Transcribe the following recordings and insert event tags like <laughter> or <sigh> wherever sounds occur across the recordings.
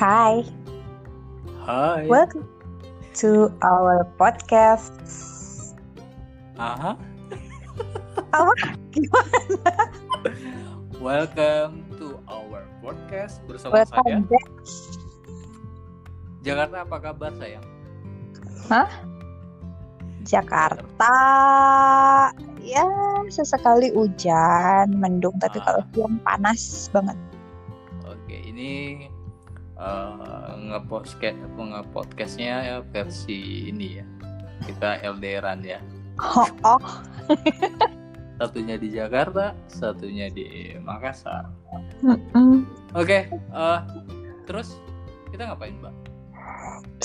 Hai, Hai. welcome to our podcast. Aha. Apa? Gimana? <laughs> Welcome to our podcast bersama saya. Welcome back. Jakarta apa kabar sayang? Jakarta. Ya, sesekali hujan, mendung, tapi Ah. kalau siang panas banget. Oke, ini uh, nge-podcast nge-podcastnya ya versi ini ya. Kita LDRan ya. Oh, oh. <laughs> Satunya di Jakarta, satunya di Makassar. Mm-mm. Oke, uh, terus kita ngapain, Mbak?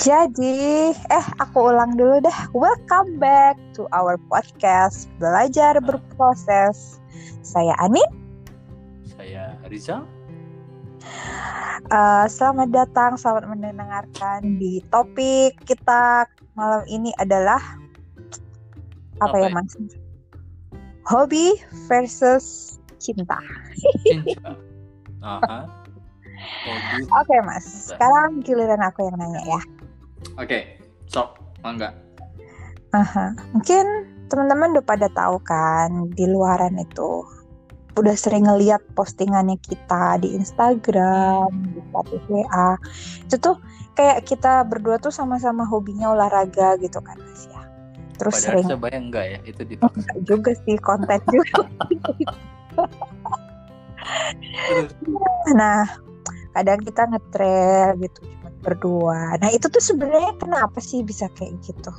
Jadi, eh aku ulang dulu dah. Welcome back to our podcast Belajar Berproses. Saya Ani. Saya Rizal. Eh, selamat datang, selamat mendengarkan di topik kita malam ini adalah apa, Apa ya ya? mas? Hobi versus cinta. Cinca. <laughs> Aha. Hobi. Oke mas, sekarang giliran aku yang nanya ya. Oke, sok, mangga. Aha. Mungkin teman-teman udah pada tahu kan di luaran itu udah sering ngeliat postingannya kita di Instagram, di status WA. Itu tuh kayak kita berdua tuh sama-sama hobinya olahraga gitu kan mas ya. Terus Padahal sering sebayang enggak ya, itu dipaksa. Enggak juga sih konten <laughs> juga. Nah, kadang kita ngetrail gitu cuma berdua. Nah, itu tuh sebenarnya kenapa sih bisa kayak gitu?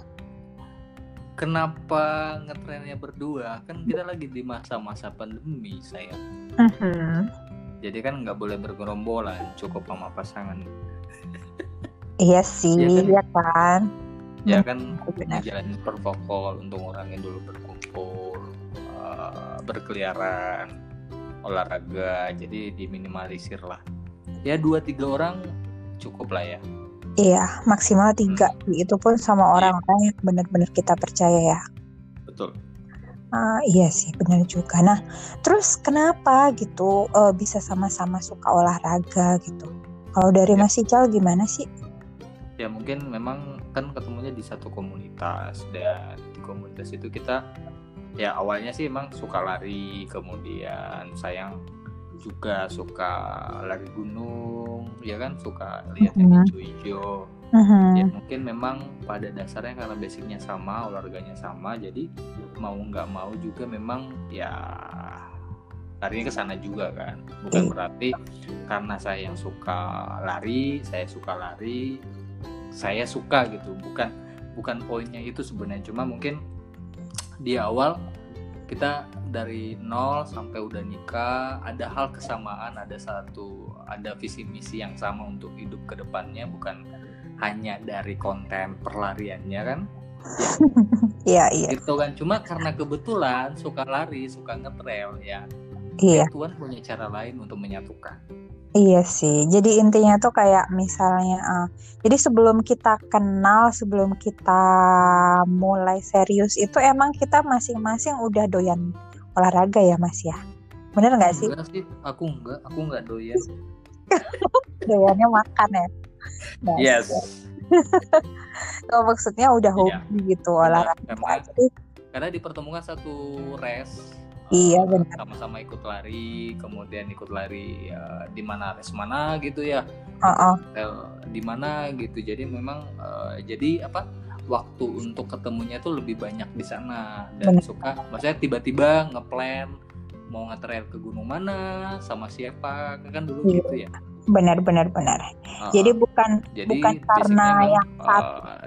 Kenapa ngetrennya berdua? Kan kita lagi di masa-masa pandemi, saya. Mhm. Jadi kan nggak boleh bergerombolan, cukup sama pasangan. Iya sih, Iya ya kan. Ya kan Benar. ngejalanin protokol untuk ngurangin dulu berkumpul, eh, berkeliaran, olahraga. Jadi diminimalisir lah. Ya dua tiga orang cukup lah ya. Iya, maksimal tiga. Itu pun sama Iya. orang-orang yang benar-benar kita percaya ya. Betul. Ah, iya sih, benar juga. Nah, terus kenapa gitu eh, bisa sama-sama suka olahraga gitu? Kalau dari Ya. Mas Ical gimana sih? Ya mungkin memang kan ketemunya di satu komunitas dan di komunitas itu kita ya awalnya sih emang suka lari kemudian sayang juga suka lari gunung ya kan suka lihat yang Mhm. hijau-hijau Mhm. ya mungkin memang pada dasarnya karena basicnya sama olahraganya sama jadi mau nggak mau juga memang ya larinya ke sana juga kan bukan Iya. berarti karena saya yang suka lari saya suka lari saya suka gitu bukan bukan poinnya itu sebenarnya cuma mungkin di awal kita dari nol sampai udah nikah ada hal kesamaan ada satu ada visi misi yang sama untuk hidup ke depannya bukan hanya dari konten perlariannya kan? <laughs> Iya, iya. gitu kan? Cuma karena kebetulan suka lari suka ngetrail ya. Iya, Tuhan punya cara lain untuk menyatukan iya sih. Jadi intinya tuh kayak misalnya, eh, jadi sebelum kita kenal, sebelum kita mulai serius itu emang kita masing-masing udah doyan olahraga ya Mas ya? Bener nggak sih? enggak sih aku enggak aku enggak doyan <laughs> Doyannya makan ya? Nah, yes <laughs> Oh, maksudnya udah Iya. hobi gitu Benar, olahraga. karena- karena dipertemukan satu race Iya, eh, benar. sama-sama ikut lari kemudian ikut lari eh, di mana race mana gitu ya oh, hotel di mana gitu jadi memang eh, jadi apa waktu untuk ketemunya tuh lebih banyak di sana dan Benar. suka maksudnya tiba-tiba ngeplan mau nge-trail ke gunung mana sama siapa kan dulu Iya. gitu ya benar, benar, benar. Ah, Jadi bukan jadi bukan karena emang, yang eh,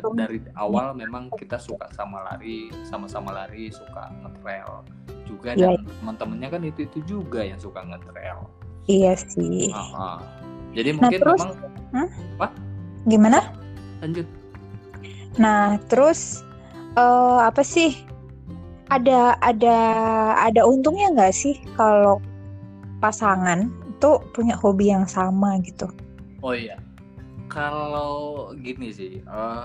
satu dari awal memang kita suka sama lari sama-sama lari suka nge-trail juga Iya. dan teman-temannya kan itu itu juga yang suka nge-trail iya sih. Ah, ah. jadi Nah, mungkin terus- memang Gimana? lanjut Nah, terus eh apa sih? Ada ada ada untungnya nggak sih kalau pasangan itu punya hobi yang sama gitu? Oh iya, kalau gini sih, eh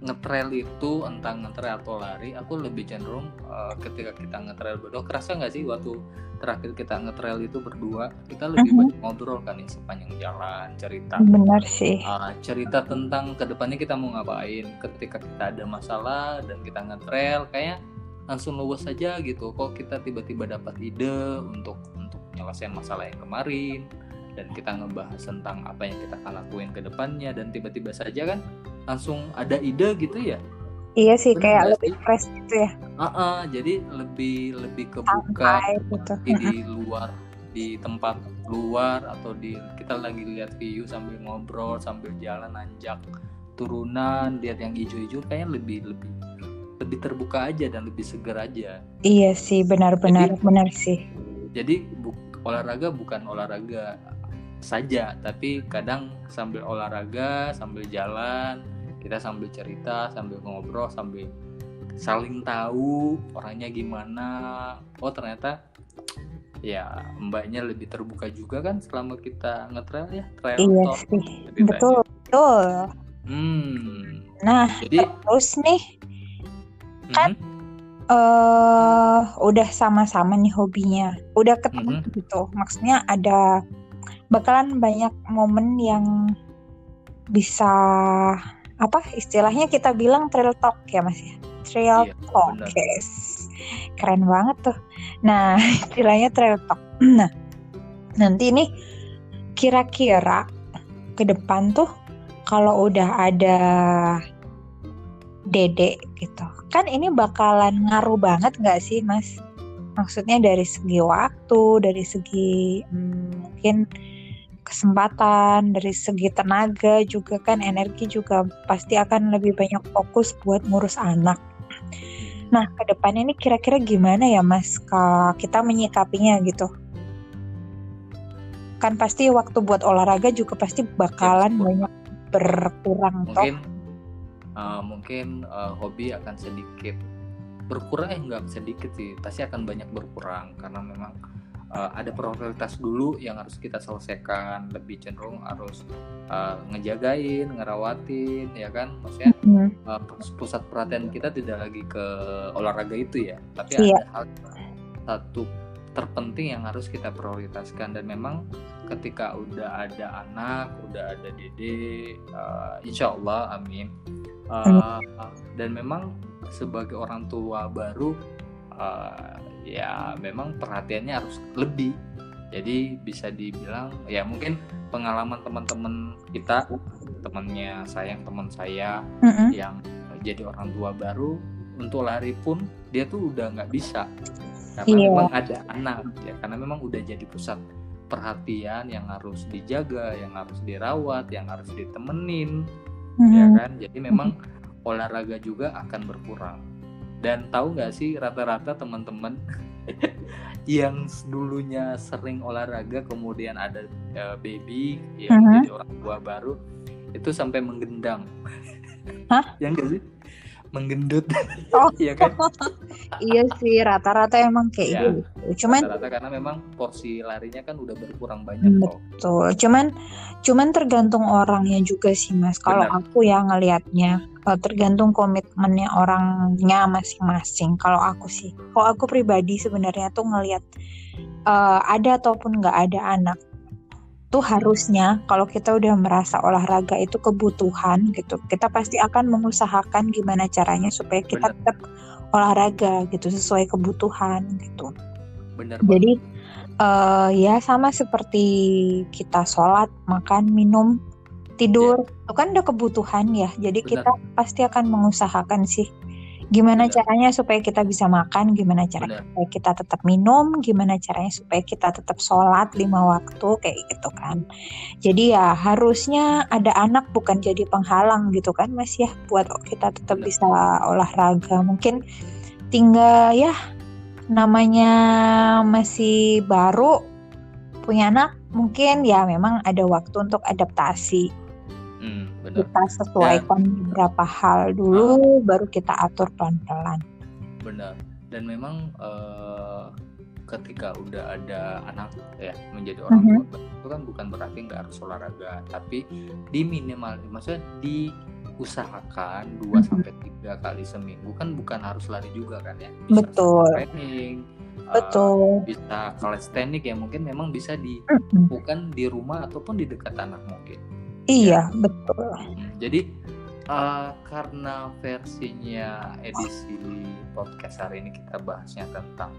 ngetrail itu entah ngetrail atau lari aku lebih cenderung uh, ketika kita ngetrail berdua kerasa nggak sih waktu terakhir kita ngetrail itu berdua kita lebih Mhm. banyak ngobrol kan ya sepanjang jalan cerita benar sih. Uh, cerita tentang ke depannya kita mau ngapain ketika kita ada masalah dan kita ngetrail kayak langsung luwes saja gitu. Kok kita tiba-tiba dapat ide untuk untuk menyelesaikan masalah yang kemarin dan kita ngebahas tentang apa yang kita akan lakuin ke depannya dan tiba-tiba saja kan langsung ada ide gitu ya? Iya sih Benar kayak lebih sih? fresh gitu ya. Ah, ah, jadi lebih lebih kebuka santai gitu. di, luar di tempat luar atau di kita lagi lihat view sambil ngobrol sambil jalan nanjak turunan lihat yang hijau-hijau kayaknya lebih lebih lebih terbuka aja dan lebih seger aja. Iya sih benar-benar benar sih. jadi bu- olahraga bukan olahraga saja tapi kadang sambil olahraga sambil jalan kita sambil cerita sambil ngobrol sambil saling tahu orangnya gimana. Oh ternyata ya mbaknya lebih terbuka juga kan selama kita ngetrail ya trail iya talk sih. ceritanya. betul betul. Hmm. Nah jadi terus nih Kan- mhm, eh udah sama-sama nih hobinya udah ketemu Mhm. gitu. Maksudnya ada bakalan banyak momen yang bisa apa istilahnya kita bilang trail talk ya mas ya? Trail Iya, talk benar. yes keren banget tuh. Nah <laughs> istilahnya trail talk. <clears throat> Nah nanti nih kira-kira ke depan tuh kalau udah ada dede gitu kan ini bakalan ngaruh banget nggak sih mas? Maksudnya dari segi waktu dari segi hmm, mungkin kesempatan dari segi tenaga juga kan energi juga pasti akan lebih banyak fokus buat ngurus anak. Nah ke depannya ini kira-kira gimana ya mas Ka- kita menyikapinya gitu? Kan pasti waktu buat olahraga juga pasti bakalan betul. banyak berkurang toh. Mungkin uh, mungkin uh, hobi akan sedikit berkurang eh nggak sedikit sih pasti akan banyak berkurang. Karena memang uh, ada prioritas dulu yang harus kita selesaikan. Lebih cenderung harus uh, ngejagain ngerawatin ya kan? Maksudnya uh, pus- pusat perhatian kita tidak lagi ke olahraga itu ya. Tapi Iya. ada hal satu terpenting yang harus kita prioritaskan. Dan memang ketika udah ada anak udah ada dede uh, insya Allah amin. Uh, dan memang sebagai orang tua baru uh, ya memang perhatiannya harus lebih jadi bisa dibilang ya mungkin pengalaman teman-teman kita temannya sayang teman saya mm-mm. yang jadi orang tua baru untuk lari pun dia tuh udah nggak bisa karena Iya. memang ada anak ya karena memang udah jadi pusat perhatian yang harus dijaga yang harus dirawat yang harus ditemenin ya Mhm. kan jadi memang olahraga juga akan berkurang dan tahu nggak sih rata-rata teman-teman <laughs> yang dulunya sering olahraga kemudian ada eh, baby yang Mhm. jadi orang tua baru itu sampai menggendang Hah? yang enggak sih menggendut <laughs> Oh. iya kan iya sih rata-rata emang kayak Iya. gitu cuman rata-rata karena memang porsi larinya kan udah berkurang banyak kok Betul. Cuman cuman tergantung orangnya juga sih Mas. Kalau aku ya ngelihatnya eh, tergantung komitmennya orangnya masing-masing. Kalau aku sih, kalau aku pribadi sebenarnya tuh ngelihat eh, ada ataupun nggak ada anak tuh harusnya kalau kita udah merasa olahraga itu kebutuhan gitu, kita pasti akan mengusahakan gimana caranya supaya kita Benar. tetap olahraga gitu sesuai kebutuhan gitu. bener Jadi eh, ya sama seperti kita sholat, makan, minum, tidur, itu kan udah kebutuhan ya. Jadi Benar. kita pasti akan mengusahakan sih gimana Benar. caranya supaya kita bisa makan, gimana caranya Benar. supaya kita tetap minum, gimana caranya supaya kita tetap sholat lima waktu kayak gitu kan. Jadi ya harusnya ada anak bukan jadi penghalang gitu kan Mas ya buat kita tetap Benar. bisa olahraga. Mungkin tinggal ya namanya masih baru punya anak mungkin ya memang ada waktu untuk adaptasi Hmm, bener kita sesuaikan beberapa hal dulu baru kita atur pelan-pelan benar dan memang eh, ketika udah ada anak ya menjadi orang Mhm. tua itu kan bukan berarti nggak harus olahraga tapi di minimal maksudnya usahakan 2 Mhm. sampai tiga kali seminggu kan bukan harus lari juga kan ya. Bisa Betul. training, eh, Betul. bisa calisthenics yang mungkin memang bisa dilakukan di rumah ataupun di dekat anak mungkin. Iya, betul. Hmm, Jadi eh, karena versinya edisi podcast hari ini kita bahasnya tentang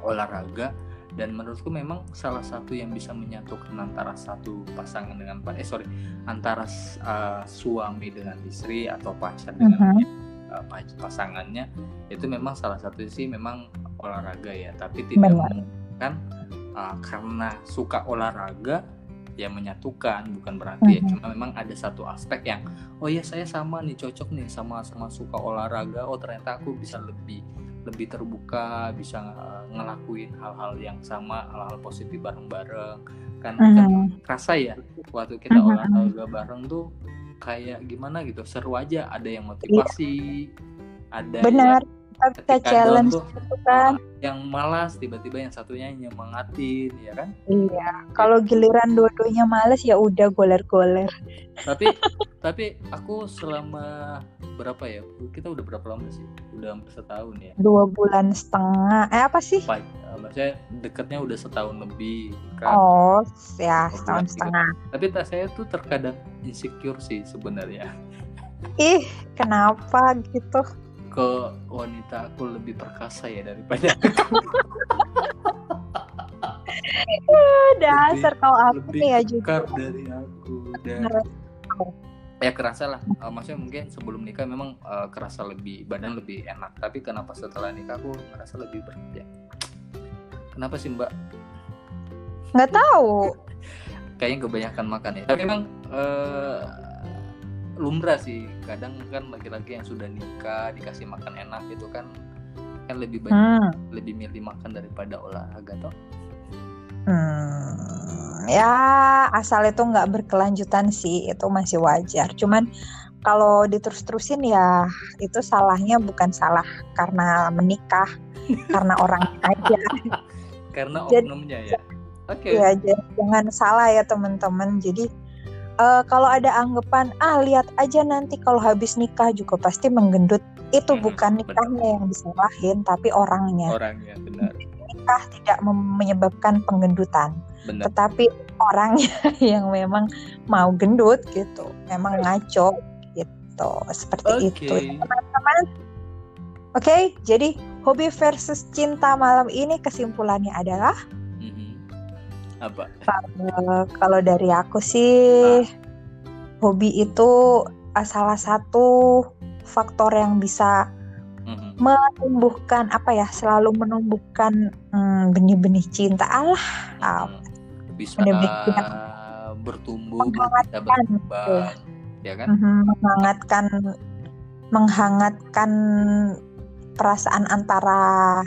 olahraga dan menurutku memang salah satu yang bisa menyatukan antara satu pasangan dengan eh sorry antara eh, suami dengan istri atau pacar dengan Mhm. eh, pa- pasangannya itu memang salah satu sih memang olahraga ya tapi tidak Benar. memungkinkan eh, karena suka olahraga ya menyatukan bukan berarti ya Mhm. cuma memang ada satu aspek yang oh ya saya sama nih cocok nih sama sama suka olahraga oh ternyata aku bisa lebih lebih terbuka bisa uh, ngelakuin hal-hal yang sama hal-hal positif bareng-bareng kan kan Mhm. kerasa ya waktu kita Mhm. olahraga bareng tuh kayak gimana gitu seru aja ada yang motivasi ada Benar. yang Kita bisa ketika challenge down gitu kan. uh, yang malas tiba-tiba yang satunya nyemangatin ya kan Iya. Kalau giliran dua-duanya males ya udah goler-goler. tapi <laughs> tapi aku selama berapa ya kita udah berapa lama sih udah hampir setahun ya Dua bulan setengah. Eh apa sih? Pak, uh, maksudnya deketnya udah setahun lebih kan Oh, ya setahun tiga. setengah. tapi tak saya tuh terkadang insecure sih sebenarnya Ih, kenapa gitu? Ke wanita aku lebih perkasa ya daripada aku. <laughs> <laughs> Dasar kalau aku lebih nih ya juga. dari aku dan ya kerasa lah Uh, maksudnya mungkin sebelum nikah memang uh, kerasa lebih badan lebih enak tapi kenapa setelah nikah aku ngerasa lebih berat ya kenapa sih mbak Nggak tahu. kayaknya kebanyakan makan ya tapi memang uh, lumrah sih kadang kan laki-laki yang sudah nikah dikasih makan enak itu kan kan lebih banyak Hmm. lebih milih makan daripada olahraga toh Hmm, ya asal itu nggak berkelanjutan sih itu masih wajar. Cuman kalau diterus-terusin ya itu salahnya bukan salah karena menikah, <laughs> karena orang aja. karena Jadi- oknumnya ya <laughs> oke Ya j- jangan salah ya teman-teman. Jadi eh, kalau ada anggapan ah lihat aja nanti kalau habis nikah juga pasti menggendut. Itu Hmm, bukan nikahnya yang disalahin tapi orangnya. orangnya benar Nikah tidak menyebabkan penggendutan. benar tetapi orangnya <laughs> yang memang mau gendut gitu memang ngaco gitu seperti oke itu teman-teman oke jadi hobi versus cinta malam ini kesimpulannya adalah. Apa? Eh, kalau dari aku sih hobi itu eh, salah satu faktor yang bisa menumbuhkan apa ya selalu menumbuhkan hmm, benih-benih cinta. Allah Ah, Mhm. bisa bener-bener tidak bertumbuh bisa berkembang ya kan? Mhm, menghangatkan menghangatkan perasaan antara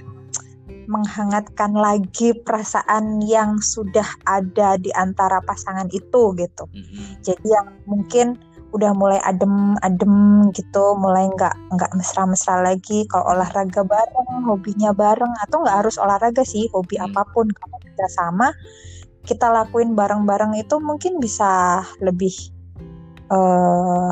menghangatkan lagi perasaan yang sudah ada di antara pasangan itu gitu. Mhm. Jadi yang mungkin udah mulai adem-adem gitu, mulai nggak nggak mesra-mesra lagi. Kalau olahraga bareng, hobinya bareng, atau nggak harus olahraga sih, hobi Hmm. apa pun kalau kita sama, kita lakuin bareng-bareng itu mungkin bisa lebih eh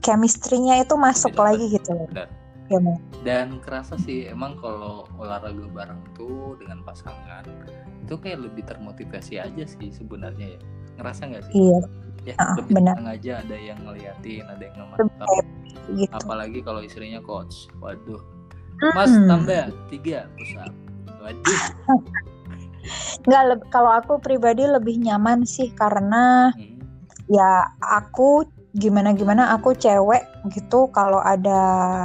chemistry-nya itu masuk Lebih lagi gitu. Benar. Ya, dan kerasa sih emang kalau olahraga bareng tuh dengan pasangan itu kayak lebih termotivasi aja sih sebenarnya ya. Ngerasa nggak sih? Iya, ya Ah, lebih benar. tenang aja ada yang ngeliatin ada yang ngemantau gitu. apalagi kalau istrinya coach. Waduh. Mas Hmm. tambah tiga push up waduh. <laughs> Nggak, kalau aku pribadi lebih nyaman sih karena Hmm. ya aku gimana gimana aku cewek gitu kalau ada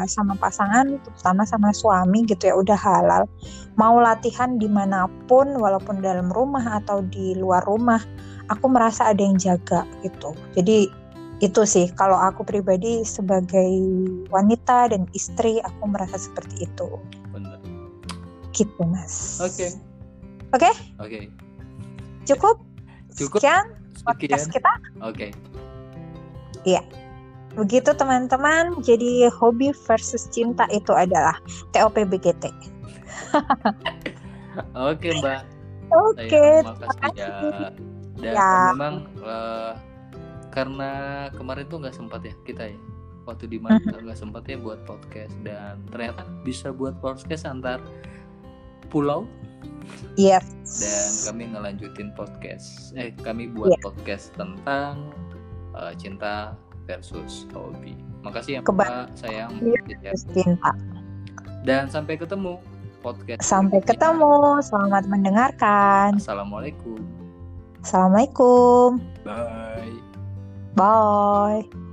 sama pasangan terutama sama suami gitu ya udah halal. Mau latihan di mana pun walaupun dalam rumah atau di luar rumah aku merasa ada yang jaga gitu. Jadi itu sih kalau aku pribadi sebagai wanita dan istri aku merasa seperti itu. Bener gitu mas. Oke. Oke? oke. Cukup? Cukup. sekian sekian. podcast kita. Oke Begitu teman-teman, jadi hobi versus cinta itu adalah TOPBGT. <laughs> oke mbak Oke, terima kasih ya. Dan Ya. memang eh, karena kemarin tuh nggak sempat ya kita ya waktu di mana nggak sempat ya buat podcast dan ternyata bisa buat podcast antar pulau Yes. dan kami ngelanjutin podcast eh kami buat Iya. podcast tentang uh, cinta versus hobi makasih ya Keba- mbak sayang Iya. Ya. Terus cinta. dan sampai ketemu podcast Sampai berikutnya. ketemu. Selamat mendengarkan. assalamualaikum Assalamualaikum. bye Bye.